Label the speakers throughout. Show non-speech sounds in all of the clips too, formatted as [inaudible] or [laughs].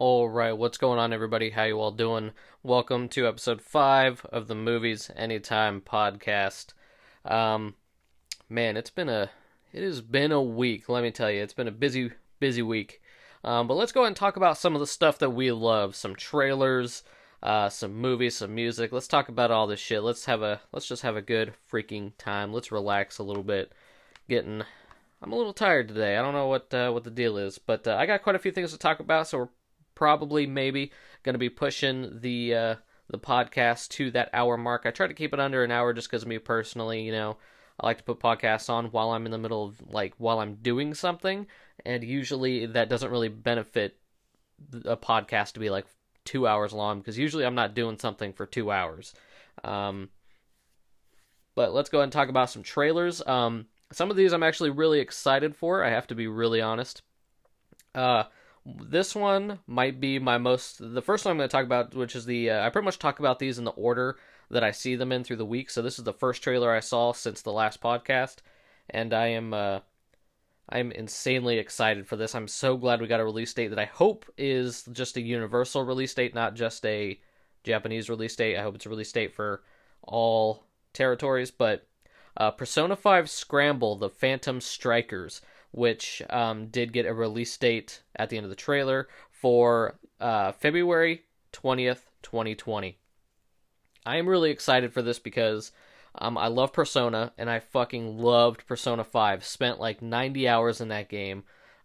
Speaker 1: All right, what's going on, everybody? How you all doing? Welcome to episode five of the Movies Anytime podcast. Um, man, it's been a it has been a week. Let me tell you, it's been a busy busy week. Um, but let's go ahead and talk about some of the stuff that we love. Some trailers, uh, some movies, some music. Let's talk about all this shit. Let's have a let's just have a good freaking time. Let's relax a little bit. Getting I'm a little tired today. I don't know what uh, what the deal is, but uh, I got quite a few things to talk about. So we're probably maybe going to be pushing the uh, the podcast to that hour mark. I try to keep it under an hour just because me personally, you know, I like to put podcasts on while I'm in the middle of like while I'm doing something, and usually that doesn't really benefit a podcast to be like two hours long because usually I'm not doing something for two hours. Um, but let's go ahead and talk about some trailers. Um, some of these I'm actually really excited for. I have to be really honest. Uh, this one might be my most the first one I'm going to talk about, which is the uh, I pretty much talk about these in the order that I see them in through the week. So this is the first trailer I saw since the last podcast, and I am uh, I'm insanely excited for this. I'm so glad we got a release date that I hope is just a universal release date, not just a Japanese release date. I hope it's a release date for all territories. But uh, Persona 5 Scramble: The Phantom Strikers which um, did get a release date at the end of the trailer for uh, February 20th, 2020. I am really excited for this because um, I love Persona and I fucking loved Persona 5. Spent like 90 hours in that game.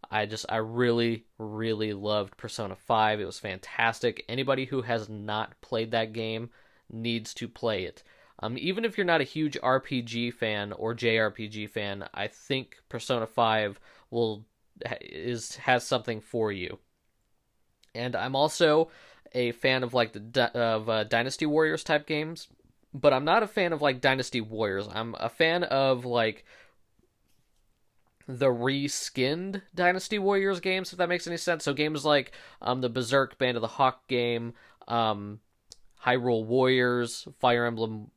Speaker 1: I just, I really, really loved Persona 5. It was fantastic. Anybody who has not played that game needs to play it. Um, even if you're not a huge RPG fan or JRPG fan, I think Persona 5 will is has something for you. And I'm also a fan of like the of uh, Dynasty Warriors type games, but I'm not a fan of like Dynasty Warriors. I'm a fan of like the reskinned Dynasty Warriors games, if that makes any sense. So games like um, the Berserk Band of the Hawk game, um, Hyrule Warriors, Fire Emblem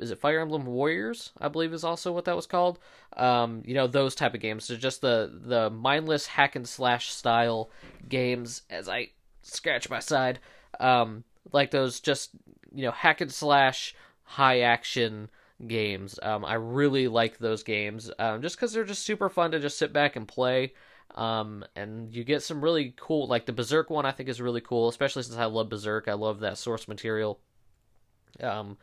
Speaker 1: is it Fire Emblem Warriors? I believe is also what that was called. Um, you know those type of games. So just the the mindless hack and slash style games. As I scratch my side, um, like those just you know hack and slash high action games. Um, I really like those games um, just because they're just super fun to just sit back and play. Um, and you get some really cool, like the Berserk one, I think is really cool, especially since I love Berserk. I love that source material. Um,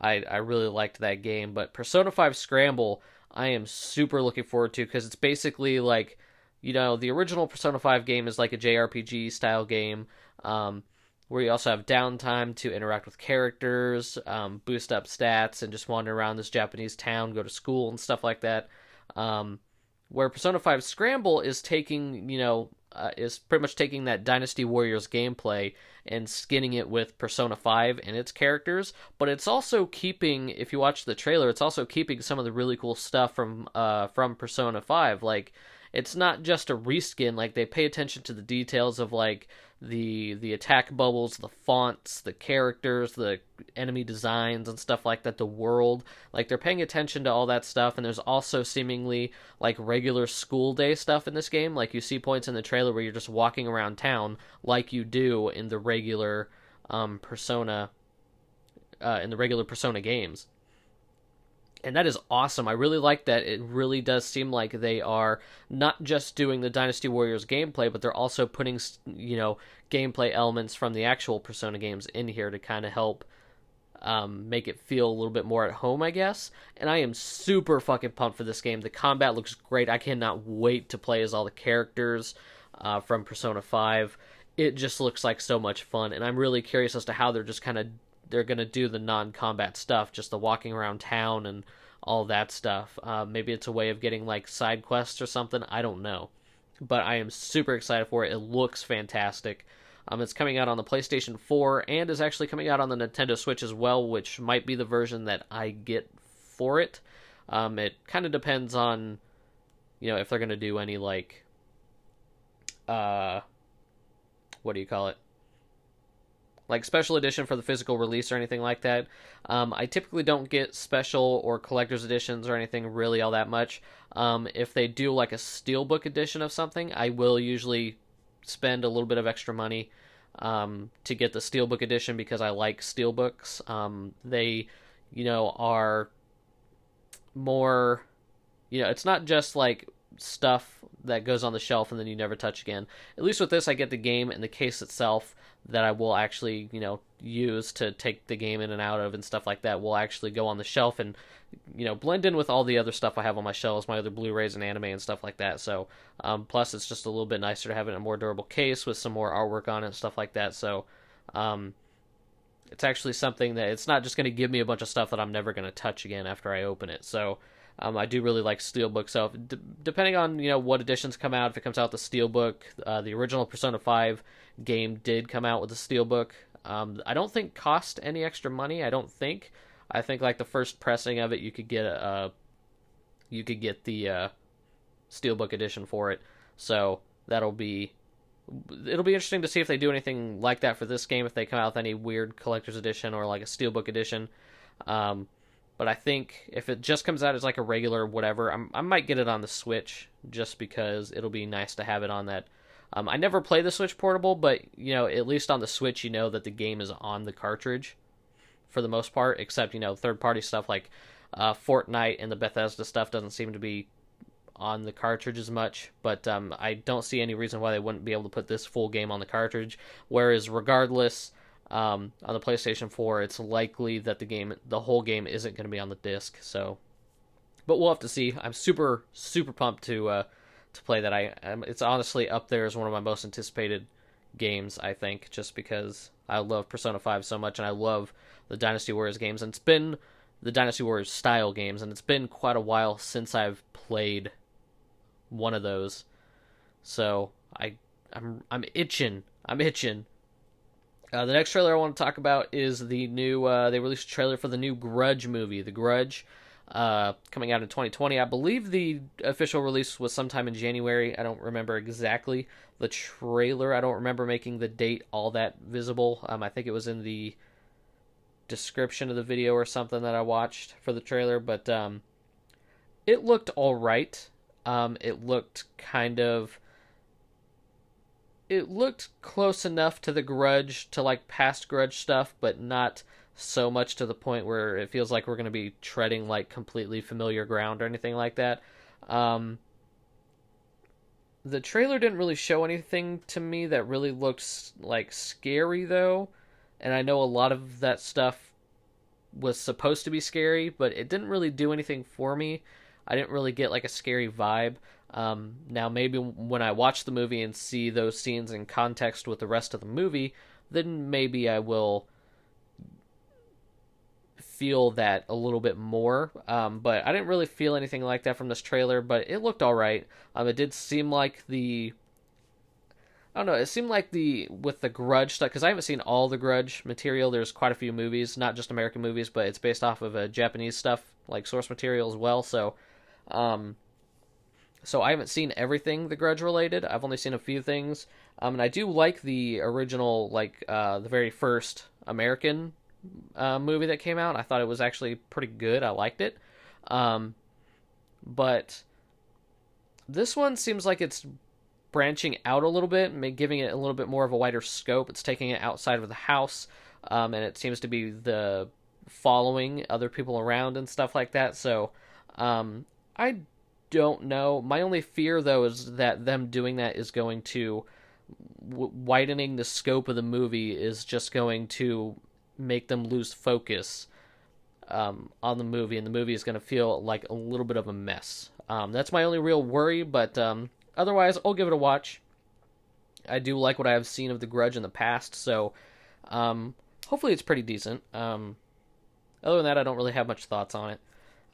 Speaker 1: I I really liked that game. But Persona 5 Scramble, I am super looking forward to because it's basically like, you know, the original Persona 5 game is like a JRPG style game. Um, where you also have downtime to interact with characters, um, boost up stats, and just wander around this Japanese town, go to school and stuff like that. Um, where Persona 5 Scramble is taking, you know, uh, is pretty much taking that Dynasty Warriors gameplay and skinning it with Persona 5 and its characters, but it's also keeping if you watch the trailer, it's also keeping some of the really cool stuff from uh from Persona 5 like it's not just a reskin like they pay attention to the details of like the the attack bubbles, the fonts, the characters, the enemy designs and stuff like that, the world. Like they're paying attention to all that stuff and there's also seemingly like regular school day stuff in this game. Like you see points in the trailer where you're just walking around town like you do in the regular um Persona uh in the regular Persona games and that is awesome. I really like that. It really does seem like they are not just doing the Dynasty Warriors gameplay, but they're also putting, you know, gameplay elements from the actual Persona games in here to kind of help um, make it feel a little bit more at home, I guess. And I am super fucking pumped for this game. The combat looks great. I cannot wait to play as all the characters uh, from Persona 5. It just looks like so much fun, and I'm really curious as to how they're just kind of they're gonna do the non-combat stuff, just the walking around town and all that stuff. Uh, maybe it's a way of getting like side quests or something. I don't know, but I am super excited for it. It looks fantastic. Um, it's coming out on the PlayStation 4 and is actually coming out on the Nintendo Switch as well, which might be the version that I get for it. Um, it kind of depends on, you know, if they're gonna do any like, uh, what do you call it? Like special edition for the physical release or anything like that. Um, I typically don't get special or collector's editions or anything really all that much. Um, if they do like a steelbook edition of something, I will usually spend a little bit of extra money um, to get the Steelbook edition because I like Steelbooks. Um, they, you know, are more, you know, it's not just like stuff that goes on the shelf and then you never touch again. At least with this, I get the game and the case itself that I will actually, you know, use to take the game in and out of and stuff like that will actually go on the shelf and, you know, blend in with all the other stuff I have on my shelves, my other Blu-rays and anime and stuff like that. So, um, plus it's just a little bit nicer to have it in a more durable case with some more artwork on it and stuff like that. So, um, it's actually something that it's not just going to give me a bunch of stuff that I'm never going to touch again after I open it. So, um, I do really like Steelbook. So, d- depending on you know what editions come out, if it comes out the Steelbook, uh, the original Persona Five game did come out with the Steelbook. Um, I don't think cost any extra money. I don't think. I think like the first pressing of it, you could get a, you could get the uh, Steelbook edition for it. So that'll be it'll be interesting to see if they do anything like that for this game. If they come out with any weird collector's edition or like a Steelbook edition. Um, but I think if it just comes out as like a regular whatever, I'm, i might get it on the Switch just because it'll be nice to have it on that. Um, I never play the Switch Portable, but you know, at least on the Switch, you know that the game is on the cartridge for the most part, except you know third party stuff like uh, Fortnite and the Bethesda stuff doesn't seem to be on the cartridge as much. But um, I don't see any reason why they wouldn't be able to put this full game on the cartridge. Whereas regardless um, on the PlayStation 4, it's likely that the game, the whole game, isn't going to be on the disc. So, but we'll have to see. I'm super super pumped to uh, to play that. I it's honestly up there as one of my most anticipated games. I think just because I love Persona 5 so much, and I love the Dynasty Warriors games, and it's been the Dynasty Warriors style games, and it's been quite a while since I've played one of those. So I I'm I'm itching. I'm itching uh, the next trailer I want to talk about is the new. Uh, they released a trailer for the new Grudge movie, The Grudge, uh, coming out in 2020. I believe the official release was sometime in January. I don't remember exactly the trailer. I don't remember making the date all that visible. Um, I think it was in the description of the video or something that I watched for the trailer, but um, it looked all right. Um, it looked kind of it looked close enough to the grudge to like past grudge stuff but not so much to the point where it feels like we're going to be treading like completely familiar ground or anything like that. Um, the trailer didn't really show anything to me that really looked like scary though and i know a lot of that stuff was supposed to be scary but it didn't really do anything for me. I didn't really get like a scary vibe um, now, maybe when I watch the movie and see those scenes in context with the rest of the movie, then maybe I will feel that a little bit more. Um, but I didn't really feel anything like that from this trailer, but it looked all right. Um, it did seem like the. I don't know. It seemed like the with the Grudge stuff because I haven't seen all the Grudge material. There's quite a few movies, not just American movies, but it's based off of a Japanese stuff like source material as well. So, um, so I haven't seen everything The Grudge related. I've only seen a few things. Um, and I do like the original, like uh, the very first American uh, movie that came out. I thought it was actually pretty good. I liked it. Um, but this one seems like it's branching out a little bit, giving it a little bit more of a wider scope. It's taking it outside of the house, um, and it seems to be the following other people around and stuff like that. So um, I don't know. My only fear, though, is that them doing that is going to w- widening the scope of the movie is just going to make them lose focus um, on the movie, and the movie is going to feel like a little bit of a mess. Um, that's my only real worry, but um, otherwise, I'll give it a watch. I do like what I have seen of The Grudge in the past, so um, hopefully it's pretty decent. Um, other than that, I don't really have much thoughts on it.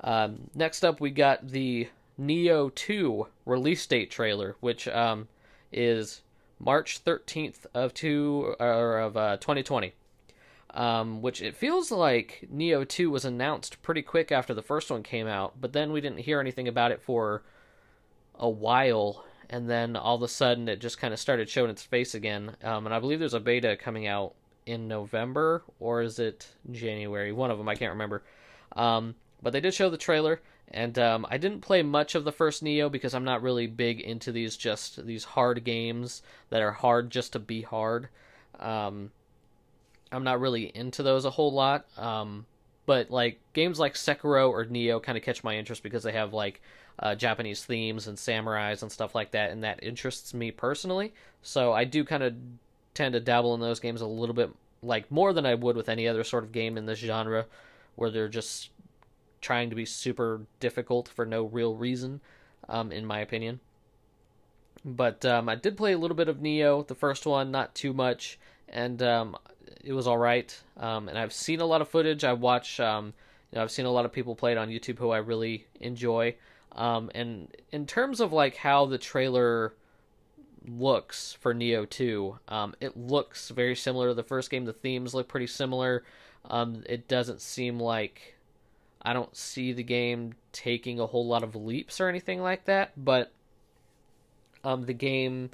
Speaker 1: Um, next up, we got the Nioh 2 release date trailer, which um, is March 13th of two or of uh, 2020. Um, which it feels like Nioh 2 was announced pretty quick after the first one came out, but then we didn't hear anything about it for a while, and then all of a sudden it just kind of started showing its face again. Um, and I believe there's a beta coming out in November, or is it January? One of them, I can't remember. Um, but they did show the trailer. And um, I didn't play much of the first Nioh because I'm not really big into these just these hard games that are hard just to be hard. Um, I'm not really into those a whole lot. Um, but like games like Sekiro or Nioh kind of catch my interest because they have like uh, Japanese themes and samurais and stuff like that, and that interests me personally. So I do kind of tend to dabble in those games a little bit, like more than I would with any other sort of game in this genre, where they're just trying to be super difficult for no real reason, um, in my opinion. But um, I did play a little bit of Nioh, the first one, not too much, and um, it was all right. Um, and I've seen a lot of footage. I watch, um, you know, I've seen a lot of people play it on YouTube who I really enjoy. Um, and in terms of like how the trailer looks for Nioh 2, um, it looks very similar to the first game. The themes look pretty similar. It doesn't seem like I don't see the game taking a whole lot of leaps or anything like that, but um, the game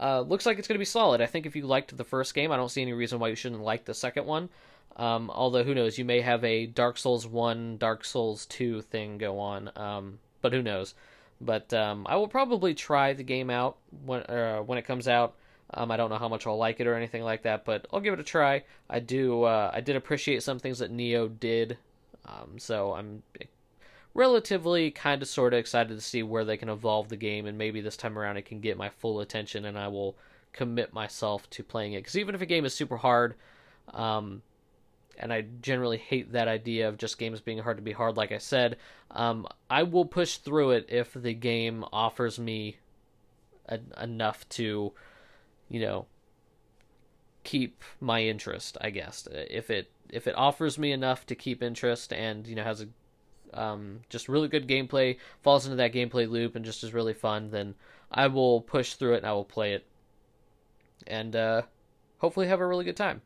Speaker 1: uh, looks like it's going to be solid. I think if you liked the first game, I don't see any reason why you shouldn't like the second one. Um, although who knows, you may have a Dark Souls one, Dark Souls two thing go on. Um, but who knows? But um, I will probably try the game out when uh, when it comes out. Um, I don't know how much I'll like it or anything like that, but I'll give it a try. I do. Uh, I did appreciate some things that Nioh did, um, so I'm relatively kind of sort of excited to see where they can evolve the game and maybe this time around it can get my full attention and I will commit myself to playing it. Because even if a game is super hard um, and I generally hate that idea of just games being hard to be hard like I said um, I will push through it if the game offers me a- enough to you know keep my interest I guess if it if it offers me enough to keep interest and you know has a um, just really good gameplay, falls into that gameplay loop, and just is really fun, then I will push through it and I will play it. And uh, hopefully have a really good time.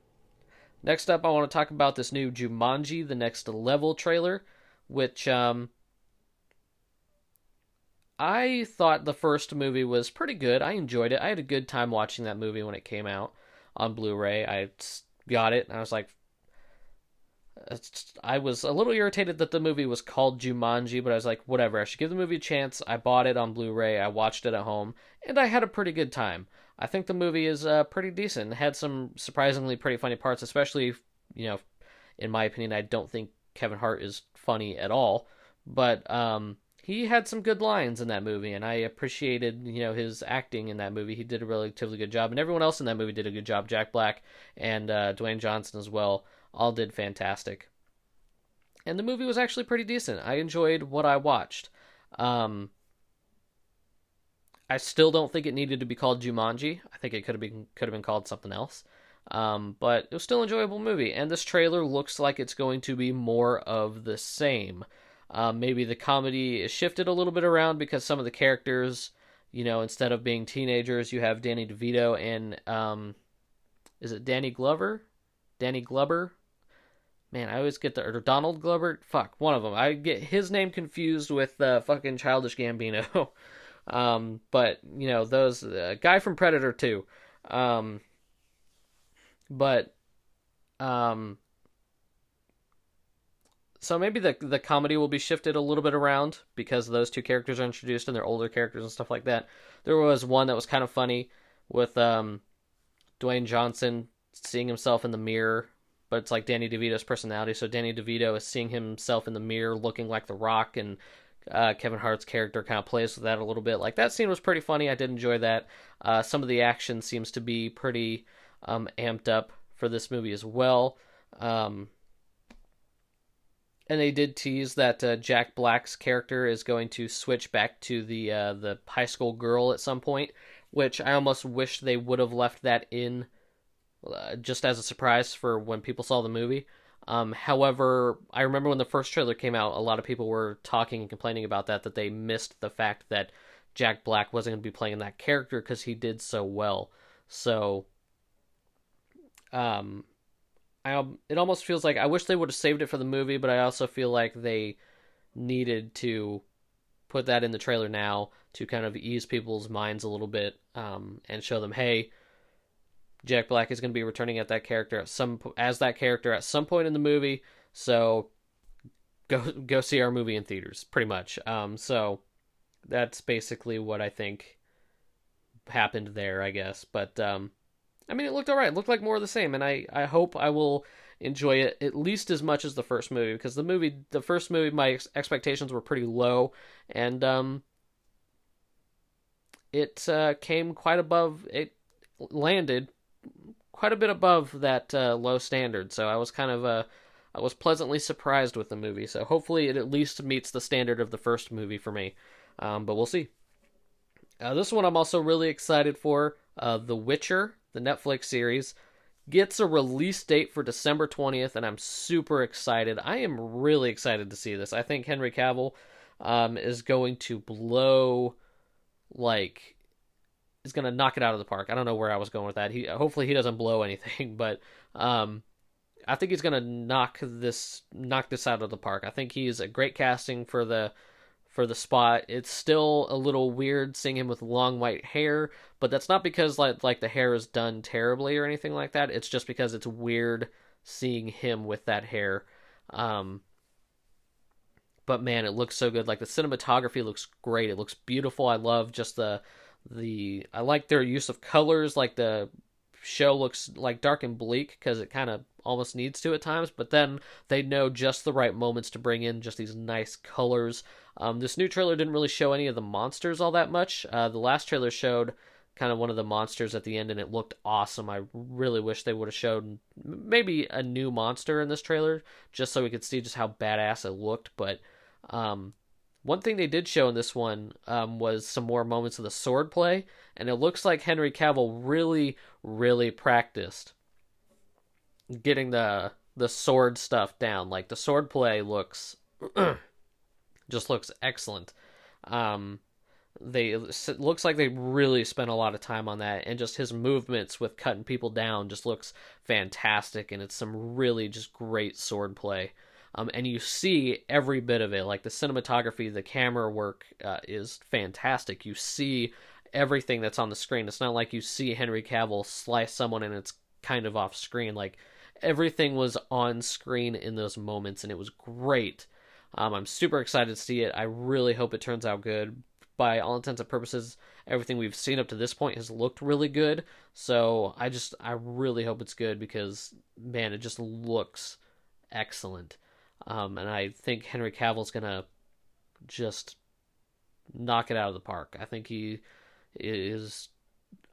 Speaker 1: Next up, I want to talk about this new Jumanji The Next Level trailer, which um, I thought the first movie was pretty good. I enjoyed it. I had a good time watching that movie when it came out on Blu ray. I got it and I was like, I was a little irritated that the movie was called Jumanji, but I was like, whatever, I should give the movie a chance. I bought it on Blu ray, I watched it at home, and I had a pretty good time. I think the movie is uh, pretty decent. It had some surprisingly pretty funny parts, especially, you know, in my opinion, I don't think Kevin Hart is funny at all, but um, he had some good lines in that movie, and I appreciated, you know, his acting in that movie. He did a relatively good job, and everyone else in that movie did a good job. Jack Black and uh, Dwayne Johnson as well all did fantastic. And the movie was actually pretty decent. I enjoyed what I watched. Um, I still don't think it needed to be called Jumanji. I think it could have been could have been called something else. Um, but it was still an enjoyable movie, and this trailer looks like it's going to be more of the same. Um, maybe the comedy is shifted a little bit around because some of the characters, you know, instead of being teenagers, you have Danny DeVito and um, is it Danny Glover? Danny Glover? Man, I always get the or Donald Glover. Fuck, one of them. I get his name confused with uh, fucking Childish Gambino. [laughs] um, but you know those uh, guy from Predator 2. Um, but um, so maybe the the comedy will be shifted a little bit around because those two characters are introduced and they're older characters and stuff like that. There was one that was kind of funny with um, Dwayne Johnson seeing himself in the mirror but it's like Danny DeVito's personality. So Danny DeVito is seeing himself in the mirror looking like The Rock, and uh, Kevin Hart's character kind of plays with that a little bit. Like that scene was pretty funny. I did enjoy that. Uh, some of the action seems to be pretty um, amped up for this movie as well. Um, and they did tease that uh, Jack Black's character is going to switch back to the uh, the high school girl at some point, which I almost wish they would have left that in uh, just as a surprise for when people saw the movie. Um, however, I remember when the first trailer came out, a lot of people were talking and complaining about that, that they missed the fact that Jack Black wasn't going to be playing that character because he did so well. So, um, I it almost feels like I wish they would have saved it for the movie, but I also feel like they needed to put that in the trailer now to kind of ease people's minds a little bit um, and show them, hey, Jack Black is going to be returning at that character at some as that character at some point in the movie. So go [laughs] go see our movie in theaters, pretty much. Um, so that's basically what I think happened there, I guess. But um, I mean, it looked alright. It looked like more of the same, and I I hope I will enjoy it at least as much as the first movie because the movie, the first movie, my ex- expectations were pretty low, and um, it uh, came quite above. It landed quite a bit above that uh, low standard, so I was kind of uh, I was pleasantly surprised with the movie. So hopefully, it at least meets the standard of the first movie for me. Um, but we'll see. Uh, this one I'm also really excited for. Uh, the Witcher, the Netflix series, gets a release date for December 20th, and I'm super excited. I am really excited to see this. I think Henry Cavill um, is going to blow, like, is going to knock it out of the park. I don't know where I was going with that. He hopefully he doesn't blow [laughs] anything, but um, I think he's going to knock this knock this out of the park. I think he's a great casting for the for the spot. It's still a little weird seeing him with long white hair, but that's not because like like the hair is done terribly or anything like that. It's just because it's weird seeing him with that hair. Um, but man, it looks so good. Like the cinematography looks great. It looks beautiful. I love just the the I like their use of colors. Like the show looks like dark and bleak because it kind of almost needs to at times, but then they know just the right moments to bring in just these nice colors. Um, this new trailer didn't really show any of the monsters all that much. Uh, the last trailer showed kind of one of the monsters at the end, and it looked awesome. I really wish they would have showed maybe a new monster in this trailer, just so we could see just how badass it looked. But um, one thing they did show in this one um, was some more moments of the sword play, and it looks like Henry Cavill really, really practiced getting the the sword stuff down. Like the sword play looks [clears throat] just looks excellent. Um, they looks like they really spent a lot of time on that, and just his movements with cutting people down just looks fantastic, and it's some really just great sword play. Um, and you see every bit of it, like the cinematography, the camera work uh, is fantastic. You see everything that's on the screen. It's not like you see Henry Cavill slice someone and it's kind of off screen. Like everything was on screen in those moments, and it was great. Um, I'm super excited to see it. I really hope it turns out good. By all intents and purposes, everything we've seen up to this point has looked really good. So I just, I really hope it's good because, man, it just looks excellent. Um, and I think Henry Cavill's gonna just knock it out of the park. I think he is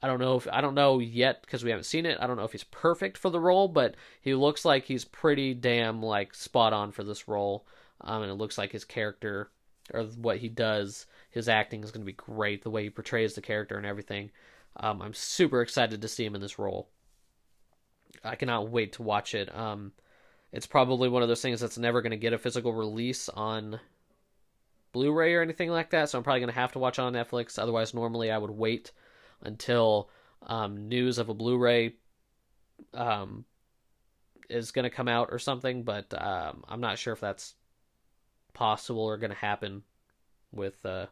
Speaker 1: I don't know if I don't know yet because we haven't seen it. I don't know if he's perfect for the role, but he looks like he's pretty damn like spot on for this role. Um, and it looks like his character or what he does, his acting is going to be great. The way he portrays the character and everything. Um, I'm super excited to see him in this role. I cannot wait to watch it. Um, it's probably one of those things that's never going to get a physical release on Blu-ray or anything like that, so I'm probably going to have to watch it on Netflix. Otherwise, normally I would wait until um, news of a Blu-ray um, is going to come out or something, but um, I'm not sure if that's possible or going to happen with uh,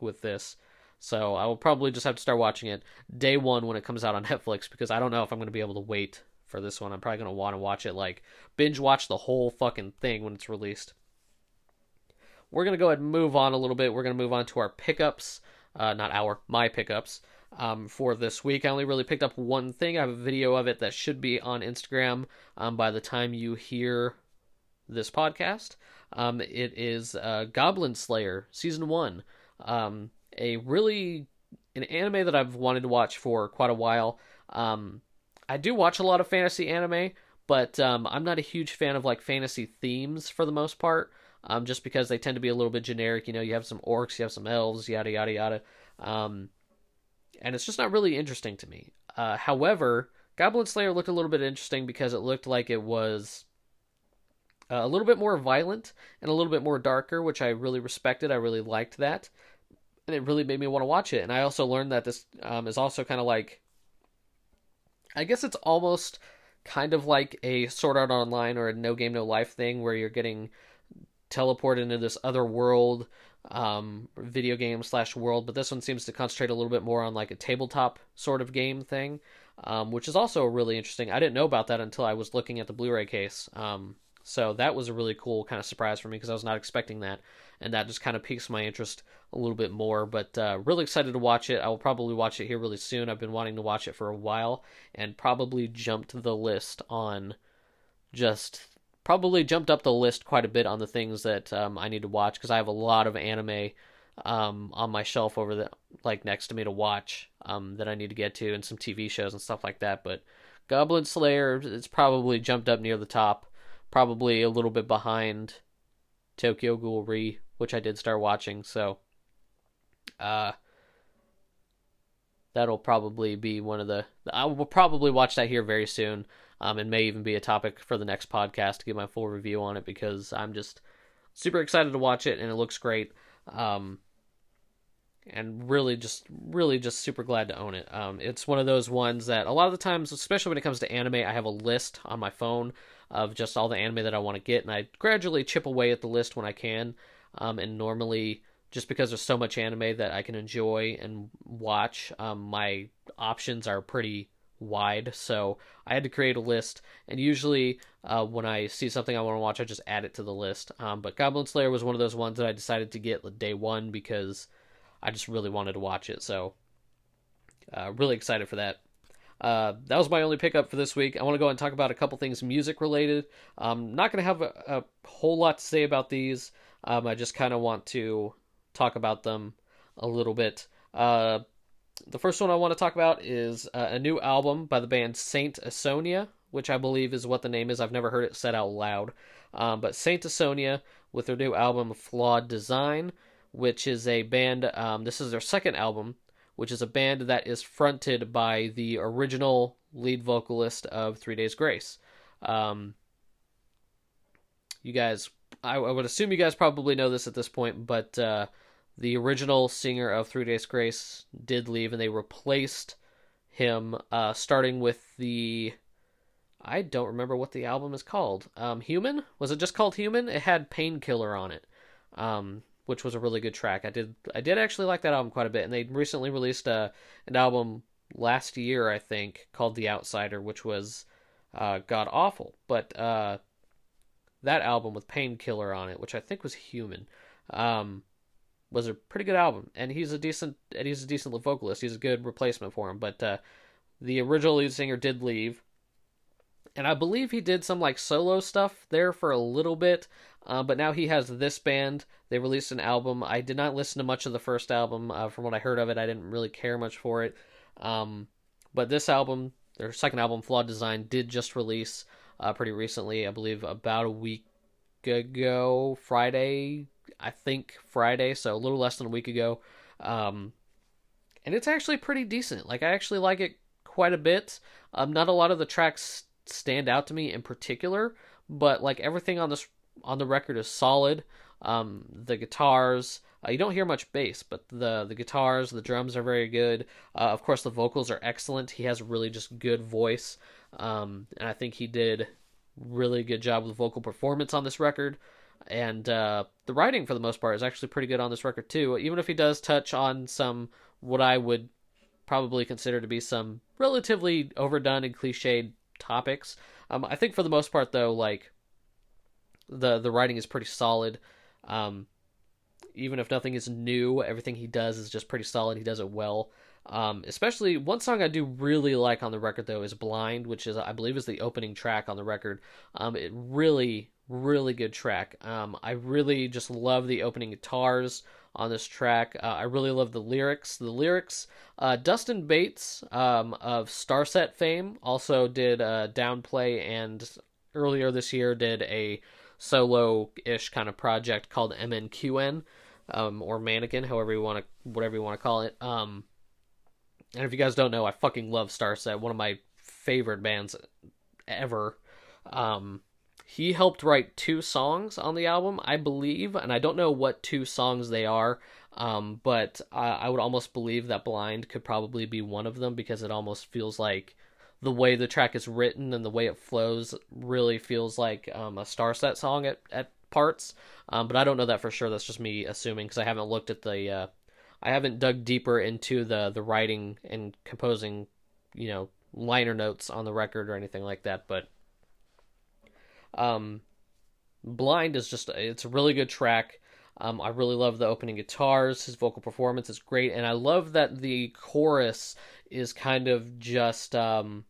Speaker 1: with this. So I will probably just have to start watching it day one when it comes out on [laughs] Netflix because I don't know if I'm going to be able to wait for this one. I'm probably going to want to watch it like binge watch the whole fucking thing when it's released. We're going to go ahead and move on a little bit. We're going to move on to our pickups. Uh, not our, my pickups um, for this week. I only really picked up one thing. I have a video of it that should be on Instagram um, by the time you hear this podcast. Um, it is uh, Goblin Slayer season one, um, a really an anime that I've wanted to watch for quite a while. Um, I do watch a lot of fantasy anime, but um, I'm not a huge fan of like fantasy themes for the most part. Um, just because they tend to be a little bit generic. You know, you have some orcs, you have some elves, yada yada yada. Um, and it's just not really interesting to me. Uh, however, Goblin Slayer looked a little bit interesting because it looked like it was uh, a little bit more violent and a little bit more darker, which I really respected. I really liked that, and it really made me want to watch it. And I also learned that this um, is also kind of like, I guess it's almost kind of like a Sword Art Online or a No Game No Life thing where you're getting teleported into this other world um, video game slash world, but this one seems to concentrate a little bit more on like a tabletop sort of game thing, um, which is also really interesting. I didn't know about that until I was looking at the Blu-ray case. Um, So that was a really cool kind of surprise for me because I was not expecting that, and that just kind of piques my interest a little bit more. But uh, really excited to watch it. I will probably watch it here really soon. I've been wanting to watch it for a while, and probably jumped the list on just probably jumped up the list quite a bit on the things that um, I need to watch because I have a lot of anime um, on my shelf over the like next to me to watch um, that I need to get to, and some TV shows and stuff like that. But Goblin Slayer, it's probably jumped up near the top, probably a little bit behind Tokyo Ghoul Re, which I did start watching. So, uh, that'll probably be one of the. I will probably watch that here very soon. Um, and may even be a topic for the next podcast to give my full review on it because I'm just super excited to watch it and it looks great. Um, and really just really just super glad to own it. Um, it's one of those ones that a lot of the times, especially when it comes to anime, I have a list on my phone of just all the anime that I want to get, and I gradually chip away at the list when I can. Um, and normally, just because there's so much anime that I can enjoy and watch, um, my options are pretty wide. So I had to create a list, and usually uh, when I see something I want to watch, I just add it to the list. Um, but Goblin Slayer was one of those ones that I decided to get day one because I just really wanted to watch it. So, uh, really excited for that. Uh, that was my only pickup for this week. I want to go and talk about a couple things music related. I'm not going to have a, a, whole lot to say about these. Um, I just kind of want to talk about them a little bit. Uh, the first one I want to talk about is uh, a new album by the band Saint Asonia, which I believe is what the name is. I've never heard it said out loud. Um, but Saint Asonia with their new album Flawed Design which is a band. Um, this is their second album, which is a band that is fronted by the original lead vocalist of Three Days Grace. Um, you guys, I, I, would assume you guys probably know this at this point, but uh, the original singer of Three Days Grace did leave, and they replaced him, uh, starting with the. I don't remember what the album is called. Um, Human? Was it just called Human? It had Painkiller on it. Um, which was a really good track. I did I did actually like that album quite a bit, and they recently released a uh, an album last year, I think, called The Outsider, which was uh, god awful. But uh, that album with Painkiller on it, which I think was Human, um, was a pretty good album, and he's a decent and he's a decent vocalist. He's a good replacement for him. But uh, the original lead singer did leave, and I believe he did some like solo stuff there for a little bit. Uh, but now he has this band. They released an album. I did not listen to much of the first album. Uh, from what I heard of it, I didn't really care much for it. Um, but this album, their second album, Flawed Design, did just release uh, pretty recently. I believe about a week ago, Friday. I think Friday, so a little less than a week ago. Um, and it's actually pretty decent. Like I actually like it quite a bit. Um, not a lot of the tracks stand out to me in particular, but like everything on this on the record is solid. Um, the guitars, uh, you don't hear much bass, but the the guitars, the drums are very good. Uh, of course, the vocals are excellent. He has really just good voice, um, and I think he did really good job with vocal performance on this record. And uh, the writing, for the most part, is actually pretty good on this record too. Even if he does touch on some what I would probably consider to be some relatively overdone and cliched topics. Um, I think for the most part, though, like the the writing is pretty solid. Um, even if nothing is new, everything he does is just pretty solid. He does it well. Um, especially one song I do really like on the record though is "Blind," which is I believe is the opening track on the record. Um, it really, really good track. Um, I really just love the opening guitars on this track. Uh, I really love the lyrics. The lyrics. Uh, Dustin Bates um, of Starset fame also did uh, Downplay, and earlier this year did a solo-ish kind of project called MNQN, um, or Mannequin, however you want to, whatever you want to call it. Um, and if you guys don't know, I fucking love Starset, one of my favorite bands ever. Um, he helped write two songs on the album, I believe, and I don't know what two songs they are. Um, but I, I would almost believe that Blind could probably be one of them because it almost feels like the way the track is written and the way it flows really feels like um, a Starset song at, at parts. Um, but I don't know that for sure. That's just me assuming because I haven't looked at the, uh, I haven't dug deeper into the the writing and composing, you know, liner notes on the record or anything like that. But, um, Blind is just it's a really good track. Um, I really love the opening guitars. His vocal performance is great, and I love that the chorus is kind of just um,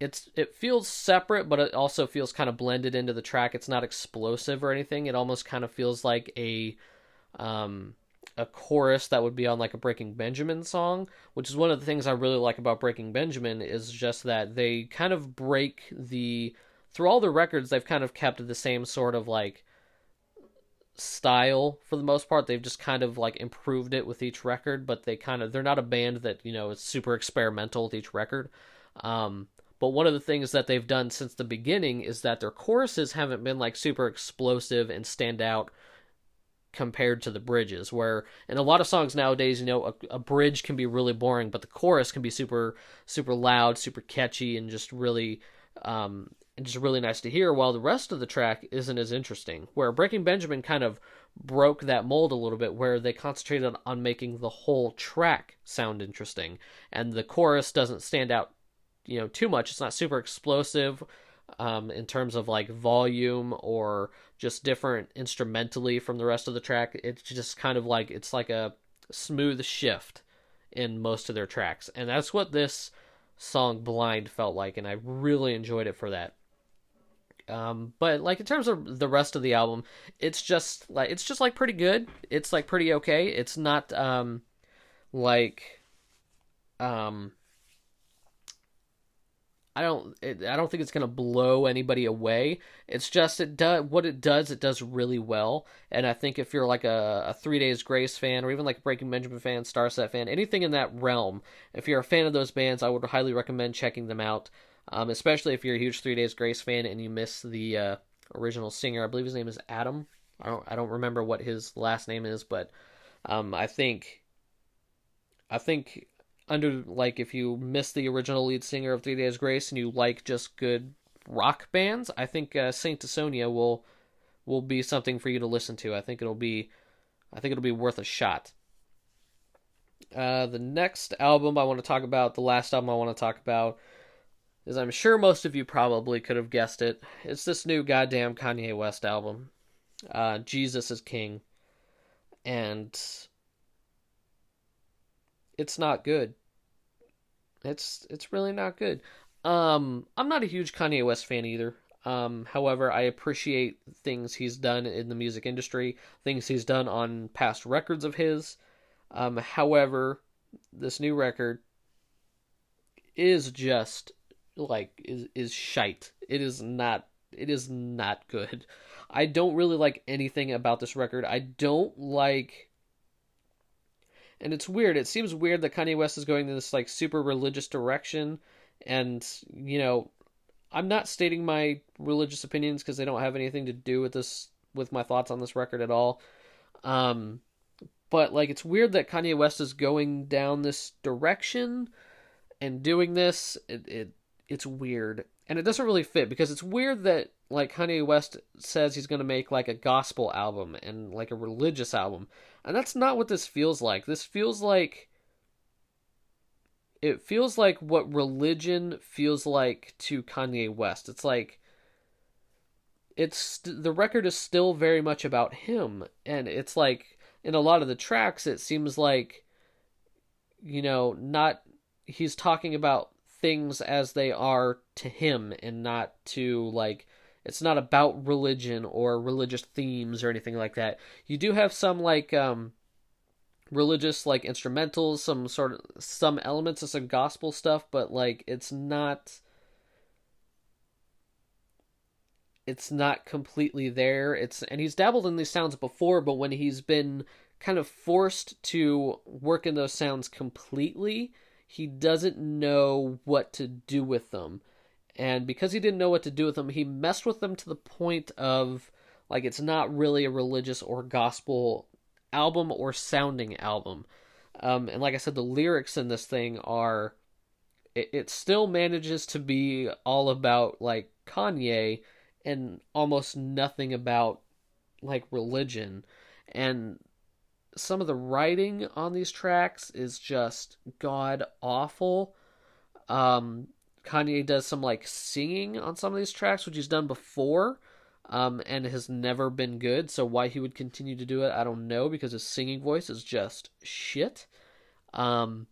Speaker 1: it's it feels separate, but it also feels kind of blended into the track. It's not explosive or anything. It almost kind of feels like a um, a chorus that would be on like a Breaking Benjamin song, which is one of the things I really like about Breaking Benjamin is just that they kind of break the through all the records they've kind of kept the same sort of like style for the most part. They've just kind of like improved it with each record, but they kind of they're not a band that, you know, is super experimental with each record. Um but one of the things that they've done since the beginning is that their choruses haven't been like super explosive and stand out compared to the bridges where in a lot of songs nowadays you know a, a, bridge can be really boring but the chorus can be super super loud super catchy and just really um and just really nice to hear while the rest of the track isn't as interesting. Where breaking benjamin kind of broke that mold a little bit where they concentrated on making the whole track sound interesting and the chorus doesn't stand out you know too much. It's not super explosive um, in terms of like volume or just different instrumentally from the rest of the track. It's just kind of like it's like a smooth shift in most of their tracks, and that's what this song "Blind" felt like, and I really enjoyed it for that. Um, but like in terms of the rest of the album, it's just like it's just like pretty good. It's like pretty okay. It's not um like um I don't it, I don't think it's going to blow anybody away. It's just it does what it does it does really well. And I think if you're like a, a 3 Days Grace fan or even like a Breaking Benjamin fan, Starset fan, anything in that realm, if you're a fan of those bands, I would highly recommend checking them out. Um, especially if you're a huge 3 Days Grace fan and you miss the uh, original singer. I believe his name is Adam. I don't I don't remember what his last name is, but um, I think I think under like if you miss the original lead singer of Three Days Grace and you like just good rock bands, I think uh, Saint Asonia will will be something for you to listen to. I think it'll be I think it'll be worth a shot. Uh, the next album I want to talk about, the last album I want to talk about, is I'm sure most of you probably could have guessed it. It's this new goddamn Kanye West album, uh, Jesus is King, and it's not good. It's it's really not good. Um, I'm not a huge Kanye West fan either. Um, however, I appreciate things he's done in the music industry, things he's done on past records of his. Um, however, this new record is just like is is shite. It is not it is not good. I don't really like anything about this record. I don't like and it's weird. It seems weird that Kanye West is going in this like super religious direction, and you know, I'm not stating my religious opinions because they don't have anything to do with this with my thoughts on this record at all. Um, but like, it's weird that Kanye West is going down this direction and doing this. It, it it's weird, and it doesn't really fit because it's weird that like Kanye West says he's going to make like a gospel album and like a religious album. And that's not what this feels like. This feels like it feels like what religion feels like to Kanye West. It's like it's the record is still very much about him and it's like in a lot of the tracks it seems like you know not he's talking about things as they are to him and not to like it's not about religion or religious themes or anything like that. You do have some like um religious like instrumentals, some sort of some elements of some gospel stuff, but like it's not it's not completely there. It's and he's dabbled in these sounds before, but when he's been kind of forced to work in those sounds completely, he doesn't know what to do with them and because he didn't know what to do with them, he messed with them to the point of like it's not really a religious or gospel album or sounding album. Um, and like I said, the lyrics in this thing are it, it still manages to be all about like Kanye and almost nothing about like religion. And some of the writing on these tracks is just god awful. Um, Kanye does some like singing on some of these tracks, which he's done before. um, and has never been good. So why he would continue to do it, I don't know because his singing voice is just shit. Um,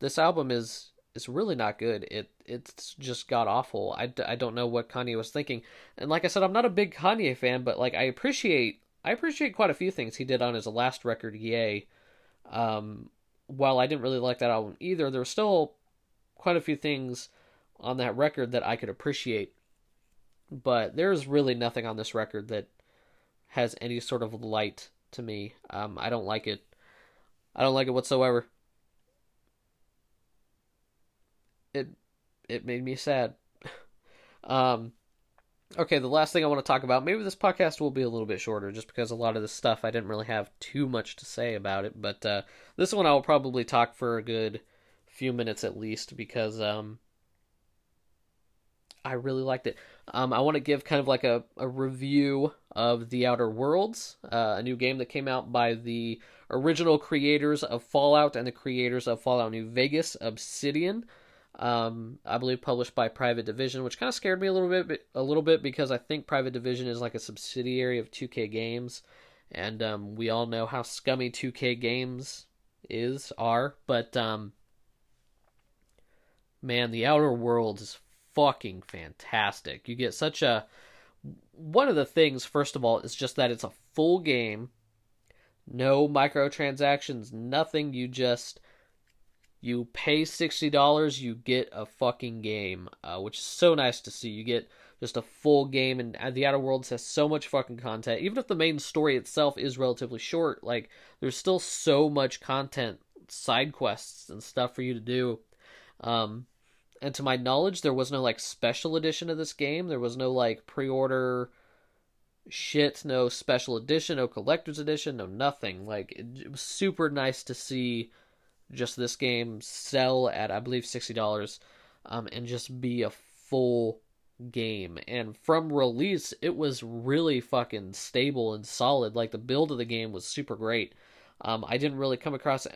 Speaker 1: this album is is really not good. It it's just god awful. I, I don't know what Kanye was thinking. And like I said, I'm not a big Kanye fan, but like I appreciate I appreciate quite a few things he did on his last record, Ye. Um, while I didn't really like that album either, there were still quite a few things on that record that I could appreciate. But there's really nothing on this record that has any sort of light to me. Um, I don't like it. I don't like it whatsoever. It it made me sad. [laughs] um, okay, the last thing I want to talk about. Maybe this podcast will be a little bit shorter, just because a lot of this stuff I didn't really have too much to say about it. But uh, this one I will probably talk for a good few minutes at least, because um, I really liked it. Um, I want to give kind of like a, a review of The Outer Worlds, uh, a new game that came out by the original creators of Fallout and the creators of Fallout New Vegas, Obsidian. Um, I believe published by Private Division, which kind of scared me a little bit, a little bit because I think Private Division is like a subsidiary of 2K Games, and um, we all know how scummy 2K Games is are. But um, man, The Outer Worlds is fucking fantastic. You get such a one of the things first of all is just that it's a full game. No microtransactions, nothing. You just you pay $60, you get a fucking game, uh, which is so nice to see. You get just a full game, and The Outer Worlds has so much fucking content. Even if the main story itself is relatively short, like, there's still so much content, side quests, and stuff for you to do. Um, and to my knowledge, there was no like special edition of this game. There was no like pre-order shit, no special edition, no collector's edition, no nothing. Like it, it was super nice to see just this game sell at I believe sixty dollars, um, and just be a full game. And from release, it was really fucking stable and solid. Like the build of the game was super great. Um, I didn't really come across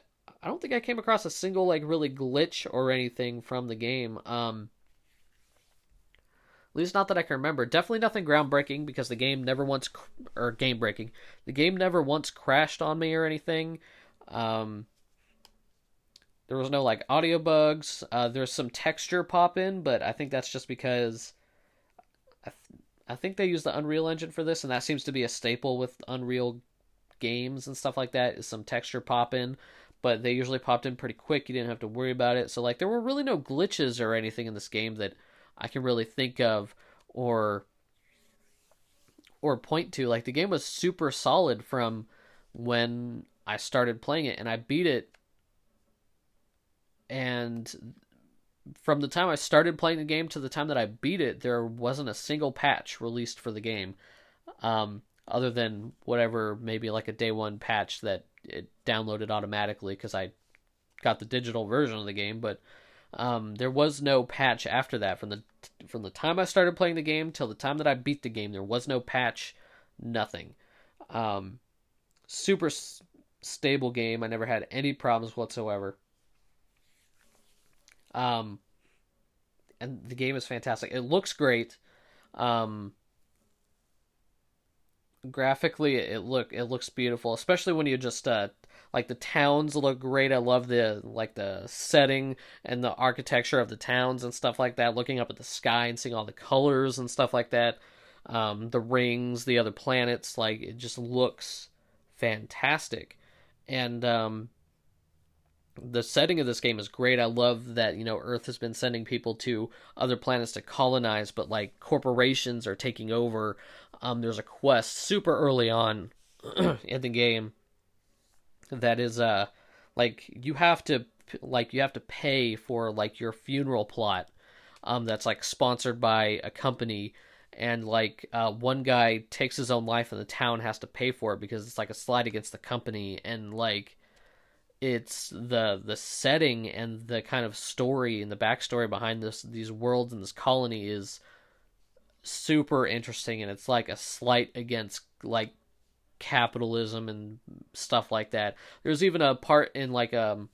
Speaker 1: I don't think I came across a single like really glitch or anything from the game. Um, at least not that I can remember. Definitely nothing groundbreaking because the game never once or game breaking. The game never once crashed on me or anything. Um, there was no like audio bugs. Uh, there's some texture pop in, but I think that's just because I, th- I think they use the Unreal Engine for this, and that seems to be a staple with Unreal games and stuff like that. Is some texture pop in but they usually popped in pretty quick. You didn't have to worry about it. So like there were really no glitches or anything in this game that I can really think of or or point to. Like the game was super solid from when I started playing it and I beat it and from the time I started playing the game to the time that I beat it, there wasn't a single patch released for the game. Um, other than whatever maybe like a day one patch that it downloaded automatically because I got the digital version of the game, but um, there was no patch after that from the from the time I started playing the game till the time that I beat the game. There was no patch, nothing. Um, super s- stable game. I never had any problems whatsoever. Um, and the game is fantastic. It looks great. Um, graphically it look it looks beautiful especially when you just uh like the towns look great i love the like the setting and the architecture of the towns and stuff like that looking up at the sky and seeing all the colors and stuff like that um the rings the other planets like it just looks fantastic and um the setting of this game is great. I love that, you know, Earth has been sending people to other planets to colonize, but like corporations are taking over. Um, there's a quest super early on [clears throat] in the game that is uh like you have to like you have to pay for like your funeral plot um that's like sponsored by a company and like uh, one guy takes his own life and the town has to pay for it because it's like a slide against the company and like it's the the setting and the kind of story and the backstory behind this these worlds and this colony is super interesting and it's like a slight against like capitalism and stuff like that. There's even a part in like um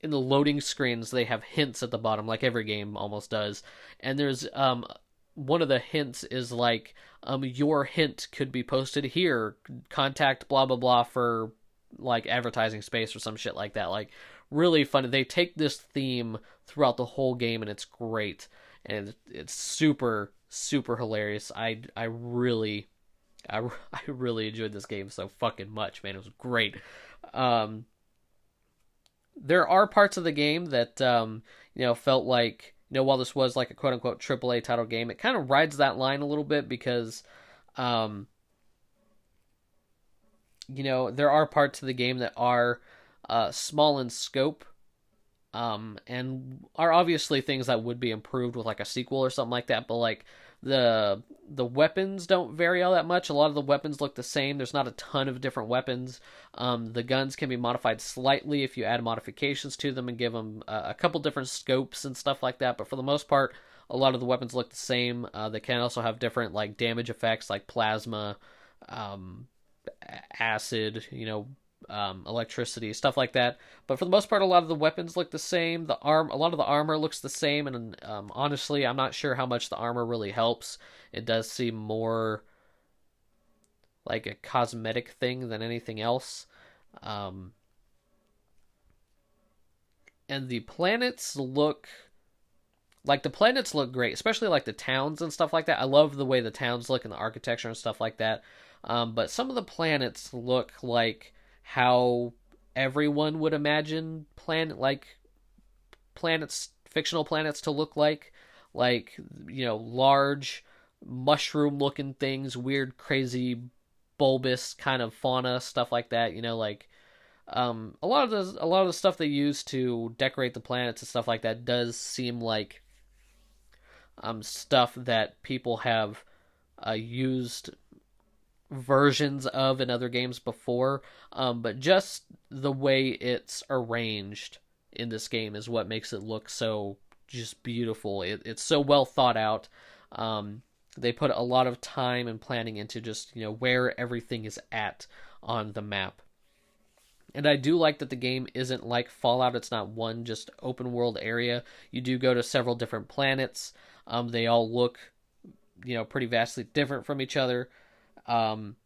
Speaker 1: in the loading screens they have hints at the bottom like every game almost does. And there's um one of the hints is like um your hint could be posted here contact blah blah blah for like advertising space or some shit like that. Like really fun. They take this theme throughout the whole game and it's great. And it's super super hilarious. I i really i, [laughs] I really enjoyed this game so fucking much man. It was great. Um there are parts of the game that um you know felt like you know, while this was like a quote unquote AAA title game, it kind of rides that line a little bit because, um, you know, there are parts of the game that are uh, small in scope, um, and are obviously things that would be improved with like a sequel or something like that. But like the the weapons don't vary all that much. A lot of the weapons look the same. There's not a ton of different weapons. Um, the guns can be modified slightly if you add modifications to them and give them a couple different scopes and stuff like that. But for the most part, a lot of the weapons look the same. Uh, they can also have different like damage effects, like plasma, um, acid, you know, um, electricity, stuff like that. But for the most part, a lot of the weapons look the same. The arm, a lot of the armor looks the same, and um, honestly, I'm not sure how much the armor really helps. It does seem more like a cosmetic thing than anything else. Um, and the planets look like the planets look great, especially like the towns and stuff like that. I love the way the towns look and the architecture and stuff like that. Um, but some of the planets look like how everyone would imagine planet like planets fictional planets to look like. Like you know large mushroom looking things weird crazy bulbous kind of fauna stuff like that you know like um, a lot of the a lot of the stuff they use to decorate the planets and stuff like that does seem like um, stuff that people have uh, used versions of in other games before, um, but just the way it's arranged in this game is what makes it look so just beautiful. It, it's so well thought out. Um, they put a lot of time and planning into just you know where everything is at on the map. And I do like that the game isn't like Fallout. It's not one just open world area. You do go to several different planets. Um, they all look, you know, pretty vastly different from each other. Um,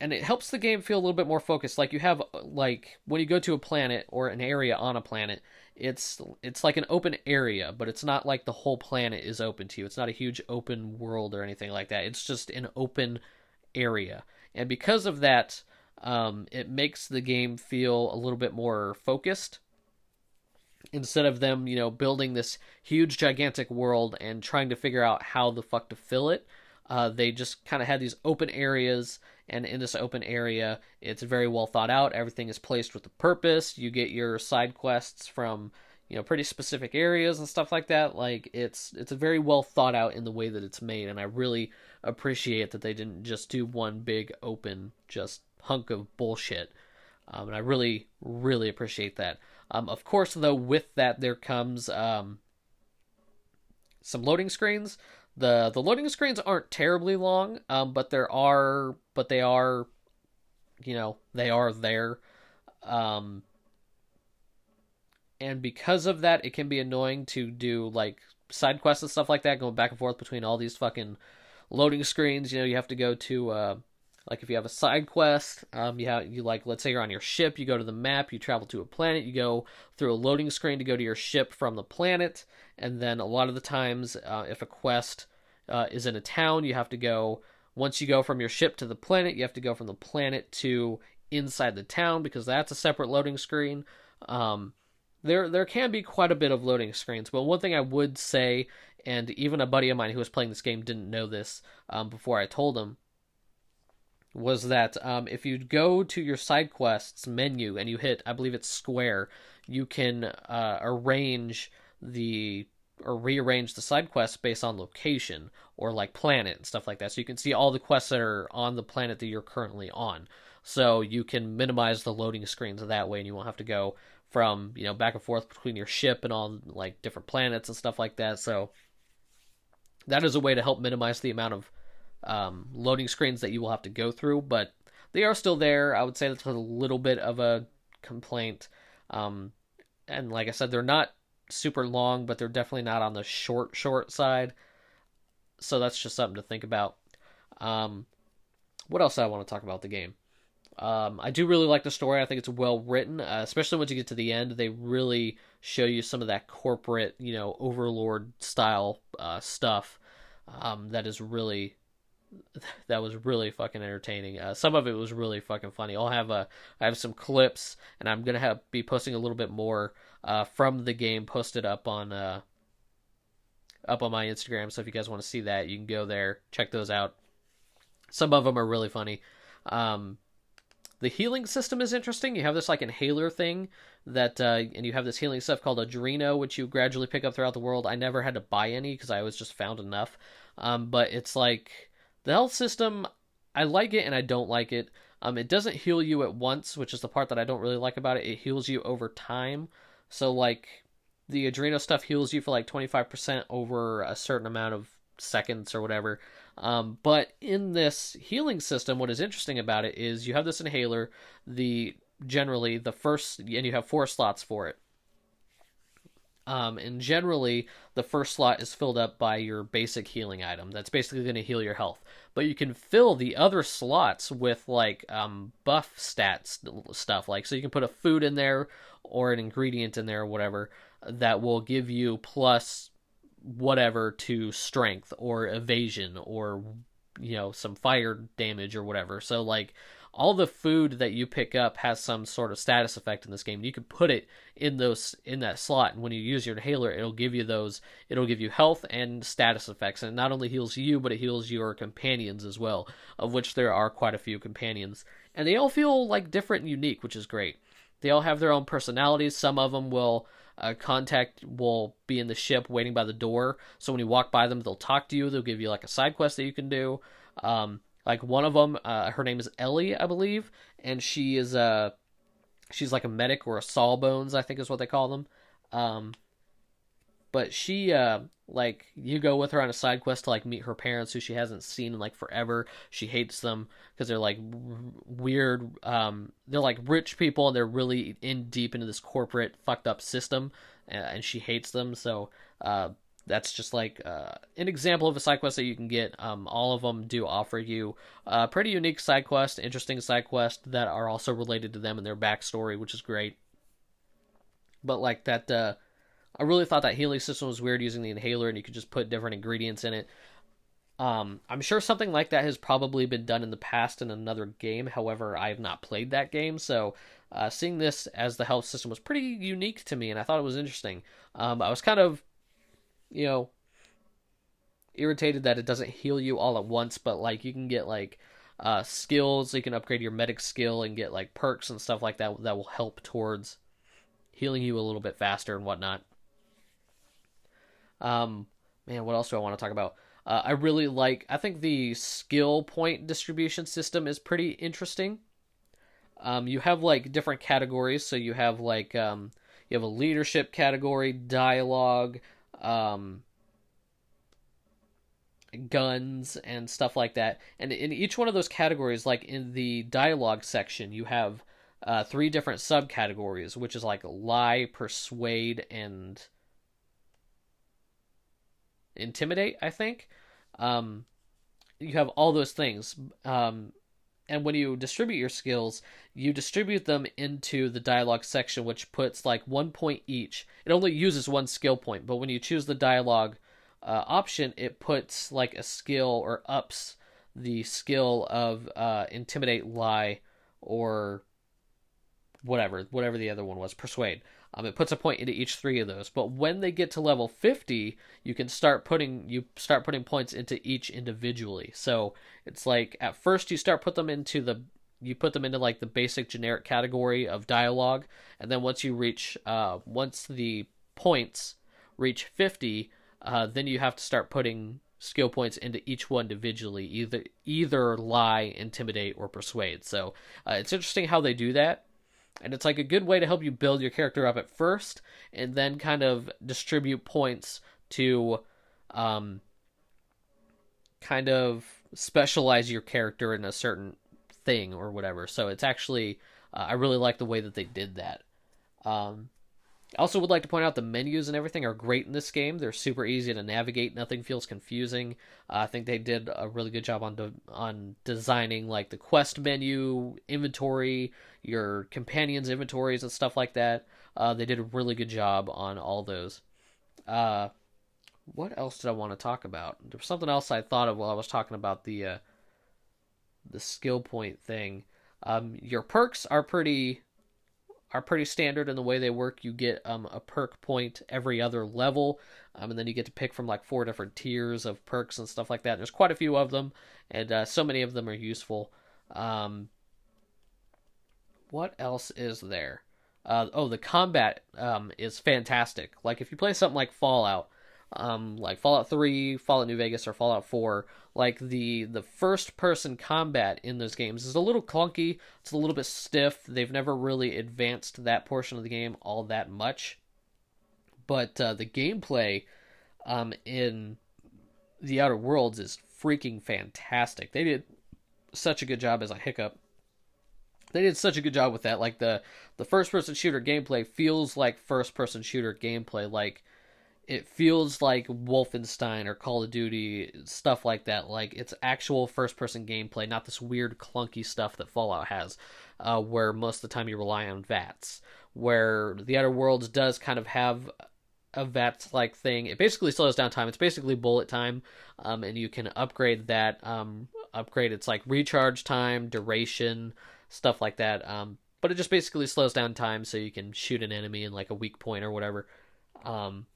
Speaker 1: and it helps the game feel a little bit more focused. Like you have like when you go to a planet or an area on a planet, it's it's like an open area, but it's not like the whole planet is open to you. It's not a huge open world or anything like that. It's just an open area, and because of that, um, it makes the game feel a little bit more focused. Instead of them, you know, building this huge, gigantic world and trying to figure out how the fuck to fill it, uh, they just kind of had these open areas, and in this open area, it's very well thought out. Everything is placed with a purpose. You get your side quests from you know pretty specific areas and stuff like that. Like it's it's very well thought out in the way that it's made, and I really appreciate that they didn't just do one big open just hunk of bullshit. Um, and I really really appreciate that. Um, of course, though, with that there comes um, some loading screens the the loading screens aren't terribly long, um, but there are but they are you know, they are there. Um and because of that it can be annoying to do like side quests and stuff like that going back and forth between all these fucking loading screens you know you have to go to uh, like if you have a side quest um you have you like let's say you're on your ship you go to the map you travel to a planet you go through a loading screen to go to your ship from the planet and then a lot of the times uh, if a quest uh, is in a town you have to go once you go from your ship to the planet you have to go from the planet to inside the town because that's a separate loading screen. Um, there there can be quite a bit of loading screens but one thing i would say and even a buddy of mine who was playing this game didn't know this um, before i told him was that um, if you go to your side quests menu and you hit, I believe it's square, you can uh, arrange the or rearrange the side quests based on location or like planet and stuff like that. So you can see all the quests that are on the planet that you're currently on. So you can minimize the loading screens that way, and you won't have to go from you know back and forth between your ship and all like different planets and stuff like that. So that is a way to help minimize the amount of um, loading screens that you will have to go through, but they are still there. I would say that's a little bit of a complaint. Um, and like I said, they're not super long, but they're definitely not on the short, short side. so that's just something to think about. Um, what else I want to talk about the game? Um, I do really like the story. I think it's well written, uh, especially once you get to the end. They really show you some of that corporate, you know, overlord style uh, stuff um, that is really [laughs] that was really fucking entertaining. Uh, some of it was really fucking funny. I'll have a I have some clips, and I'm gonna have be posting a little bit more uh, from the game posted up on uh, up on my Instagram. So if you guys want to see that, you can go there, check those out. Some of them are really funny. Um, the healing system is interesting. You have this like inhaler thing that, uh, and you have this healing stuff called Adreno, which you gradually pick up throughout the world. I never had to buy any because I always just found enough. Um, but it's like the health system. I like it and I don't like it. Um, it doesn't heal you at once, which is the part that I don't really like about it. It heals you over time. So like the Adreno stuff heals you for like 25% over a certain amount of seconds or whatever. Um, but in this healing system, what is interesting about it is you have this inhaler, the generally the first, and you have four slots for it. Um, and generally, the first slot is filled up by your basic healing item. That's basically going to heal your health. But you can fill the other slots with like um, buff stats stuff. Like so, you can put a food in there or an ingredient in there or whatever uh, that will give you plus whatever to strength or evasion or you know some fire damage or whatever. So like all the food that you pick up has some sort of status effect in this game. You can put it in those in that slot, and when you use your inhaler, it'll give you those. It'll give you health and status effects, and it not only heals you, but it heals your companions as well, of which there are quite a few companions, and they all feel like different and unique, which is great. They all have their own personalities. Some of them will uh, contact will be in the ship waiting by the door. So when you walk by them, they'll talk to you. They'll give you like a side quest that you can do. Um, like one of them, uh, her name is Ellie, I believe, and she is a uh, she's like a medic or a sawbones, I think is what they call them. Um, but she uh like you go with her on a side quest to like meet her parents who she hasn't seen in like forever she hates them because they're like weird um they're like rich people and they're really in deep into this corporate fucked up system and, and she hates them so uh that's just like uh, an example of a side quest that you can get. Um, all of them do offer you a pretty unique side quest, interesting side quest that are also related to them and their backstory, which is great. But like that, uh, I really thought that healing system was weird using the inhaler and you could just put different ingredients in it. Um, I'm sure something like that has probably been done in the past in another game. However, I have not played that game, so uh, seeing this as the health system was pretty unique to me, and I thought it was interesting. Um, I was kind of, you know, irritated that it doesn't heal you all at once, but like you can get like uh, skills, you can upgrade your medic skill and get like perks and stuff like that that will help towards healing you a little bit faster and whatnot. Um, man, what else do I want to talk about? Uh, I really like. I think the skill point distribution system is pretty interesting. Um, you have like different categories, so you have like um, you have a leadership category, dialogue, um, guns, and stuff like that. And in each one of those categories, like in the dialogue section, you have uh, three different subcategories, which is like lie, persuade, and intimidate. I think um, you have all those things. Um, and when you distribute your skills, you distribute them into the dialogue section, which puts like one point each. It only uses one skill point, but when you choose the dialogue uh, option, it puts like a skill or ups the skill of uh, intimidate, lie, or whatever, whatever the other one was, persuade. Um, it puts a point into each three of those. But when they get to level 50, you can start putting you start putting points into each individually. So it's like at first you start put them into the you put them into like the basic generic category of dialogue, and then once you reach uh, once the points reach 50, uh, then you have to start putting skill points into each one individually, either either lie, intimidate, or persuade. So uh, it's interesting how they do that and it's like a good way to help you build your character up at first and then kind of distribute points to um, kind of specialize your character in a certain thing or whatever so it's actually uh, i really like the way that they did that um, I also would like to point out the menus and everything are great in this game. They're super easy to navigate. Nothing feels confusing. Uh, I think they did a really good job on de- on designing like the quest menu, inventory, your companions' inventories, and stuff like that. Uh, they did a really good job on all those. Uh, what else did I want to talk about? There was something else I thought of while I was talking about the uh, the skill point thing. Um, your perks are pretty are pretty standard in the way they work. You get um, a perk point every other level, um, and then you get to pick from like four different tiers of perks and stuff like that. There's quite a few of them, and uh, so many of them are useful. Um, what else is there? Uh, oh, the combat um, is fantastic. Like if you play something like Fallout, um, like Fallout 3, Fallout New Vegas, or Fallout 4, like the the first person combat in those games is a little clunky. It's a little bit stiff. They've never really advanced that portion of the game all that much. But uh, the gameplay um, in the Outer Worlds is freaking fantastic. They did such a good job as a hiccup. They did such a good job with that. Like the the first person shooter gameplay feels like first person shooter gameplay. Like it feels like Wolfenstein or Call of Duty stuff like that. Like it's actual first person gameplay, not this weird clunky stuff that Fallout has, uh, where most of the time you rely on VATS. Where the Outer Worlds does kind of have a VATS like thing. It basically slows down time. It's basically bullet time, um, and you can upgrade that. Um, upgrade its like recharge time, duration, stuff like that. Um, but it just basically slows down time so you can shoot an enemy in like a weak point or whatever. Um,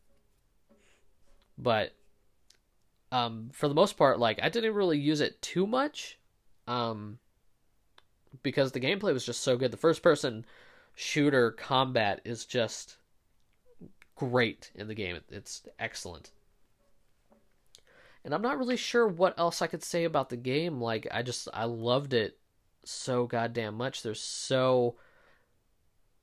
Speaker 1: but um, for the most part, like I didn't really use it too much, um, because the gameplay was just so good. The first person shooter combat is just great in the game. It's excellent. And I'm not really sure what else I could say about the game. Like I just I loved it so goddamn much. There's so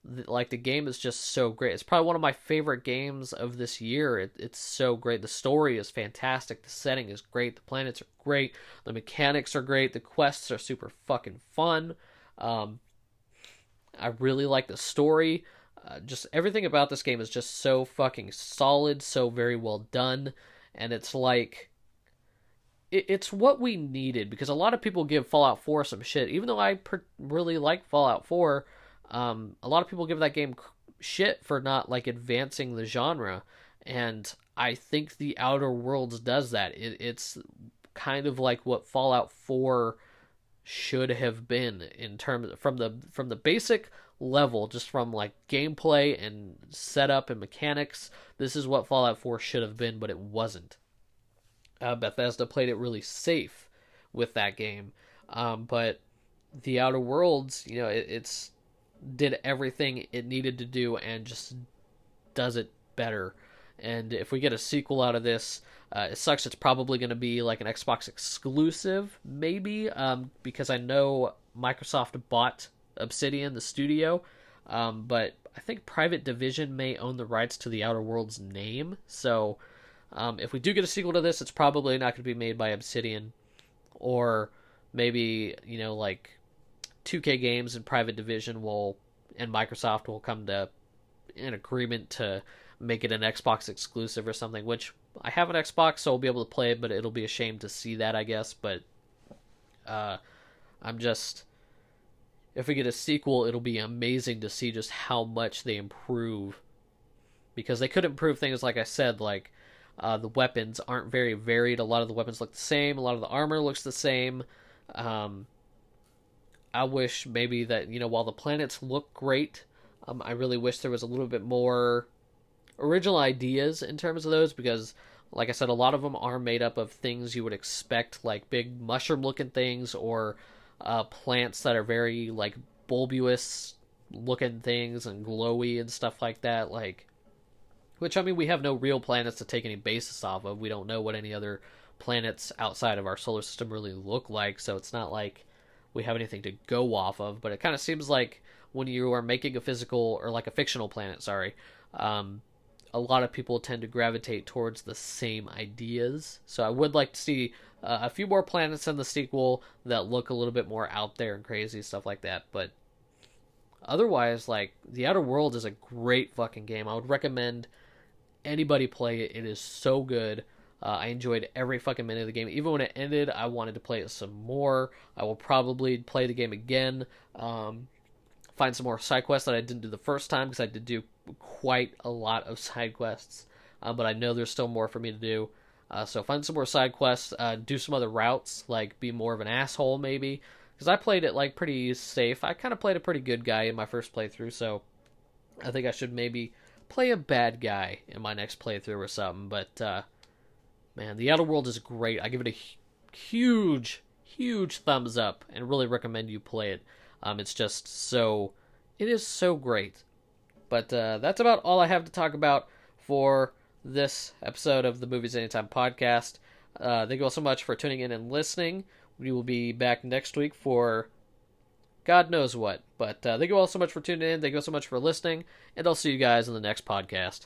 Speaker 1: like the game is just so great. It's probably one of my favorite games of this year. It, it's so great. The story is fantastic. The setting is great. The planets are great. The mechanics are great. The quests are super fucking fun. Um, I really like the story. Uh, just everything about this game is just so fucking solid, so very well done, and it's like it, it's what we needed because a lot of people give Fallout 4 some shit. Even though I per- really like Fallout 4 um, a lot of people give that game shit for not like advancing the genre, and I think the Outer Worlds does that. It, it's kind of like what Fallout 4 should have been in terms from the from the basic level just from like gameplay and setup and mechanics this is what fallout 4 should have been but it wasn't uh, bethesda played it really safe with that game um, but the outer worlds you know it, it's did everything it needed to do and just does it better. And if we get a sequel out of this, uh, it sucks. It's probably going to be like an Xbox exclusive, maybe, um, because I know Microsoft bought Obsidian, the studio, um, but I think Private Division may own the rights to the Outer Worlds name. So um, if we do get a sequel to this, it's probably not going to be made by Obsidian, or maybe you know like 2K Games and Private Division will and Microsoft will come to an agreement to make it an Xbox exclusive or something. Which I have an Xbox, so I'll be able to play it, but it'll be a shame to see that, I guess. But uh, I'm just if we get a sequel, it'll be amazing to see just how much they improve because they could improve things like I said, like uh, the weapons aren't very varied. A lot of the weapons look the same. A lot of the armor looks the same. Um, I wish maybe that you know while the planets look great, um, I really wish there was a little bit more original ideas in terms of those because, like I said, a lot of them are made up of things you would expect, like big mushroom-looking things or uh, plants that are very like bulbous looking things and glowy and stuff like that. Like, which I mean, we have no real planets to take any basis off of. We don't know what any other planets outside of our solar system really look like, so it's not like we have anything to go off of, but it kind of seems like when you are making a physical or like a fictional planet, sorry, um, a lot of people tend to gravitate towards the same ideas. So I would like to see uh, a few more planets in the sequel that look a little bit more out there and crazy stuff like that. But otherwise, like The Outer World is a great fucking game. I would recommend anybody play it. It is so good. Uh, I enjoyed every fucking minute of the game. Even when it ended, I wanted to play it some more. I will probably play the game again. Um, find some more side quests that I didn't do the first time because I did do quite a lot of [laughs] side quests. Uh, but I know there's still more for me to do. Uh, so find some more side quests. Uh, do some other routes, like be more of an asshole maybe. Because I played it like pretty safe. I kind of played a pretty good guy in my first playthrough, so I think I should maybe play a bad guy in my next playthrough or something. But uh, man, the Outer World is great. I give it a huge, huge thumbs up, and really recommend you play it. Um, it's just so, it is so great. But uh, that's about all I have to talk about for this episode of the Movies Anytime podcast. Uh, thank you all so much for tuning in and listening. We will be back next week for God knows what. But uh, thank you all so much for tuning in. Thank you all so much for listening. And I'll see you guys in the next podcast.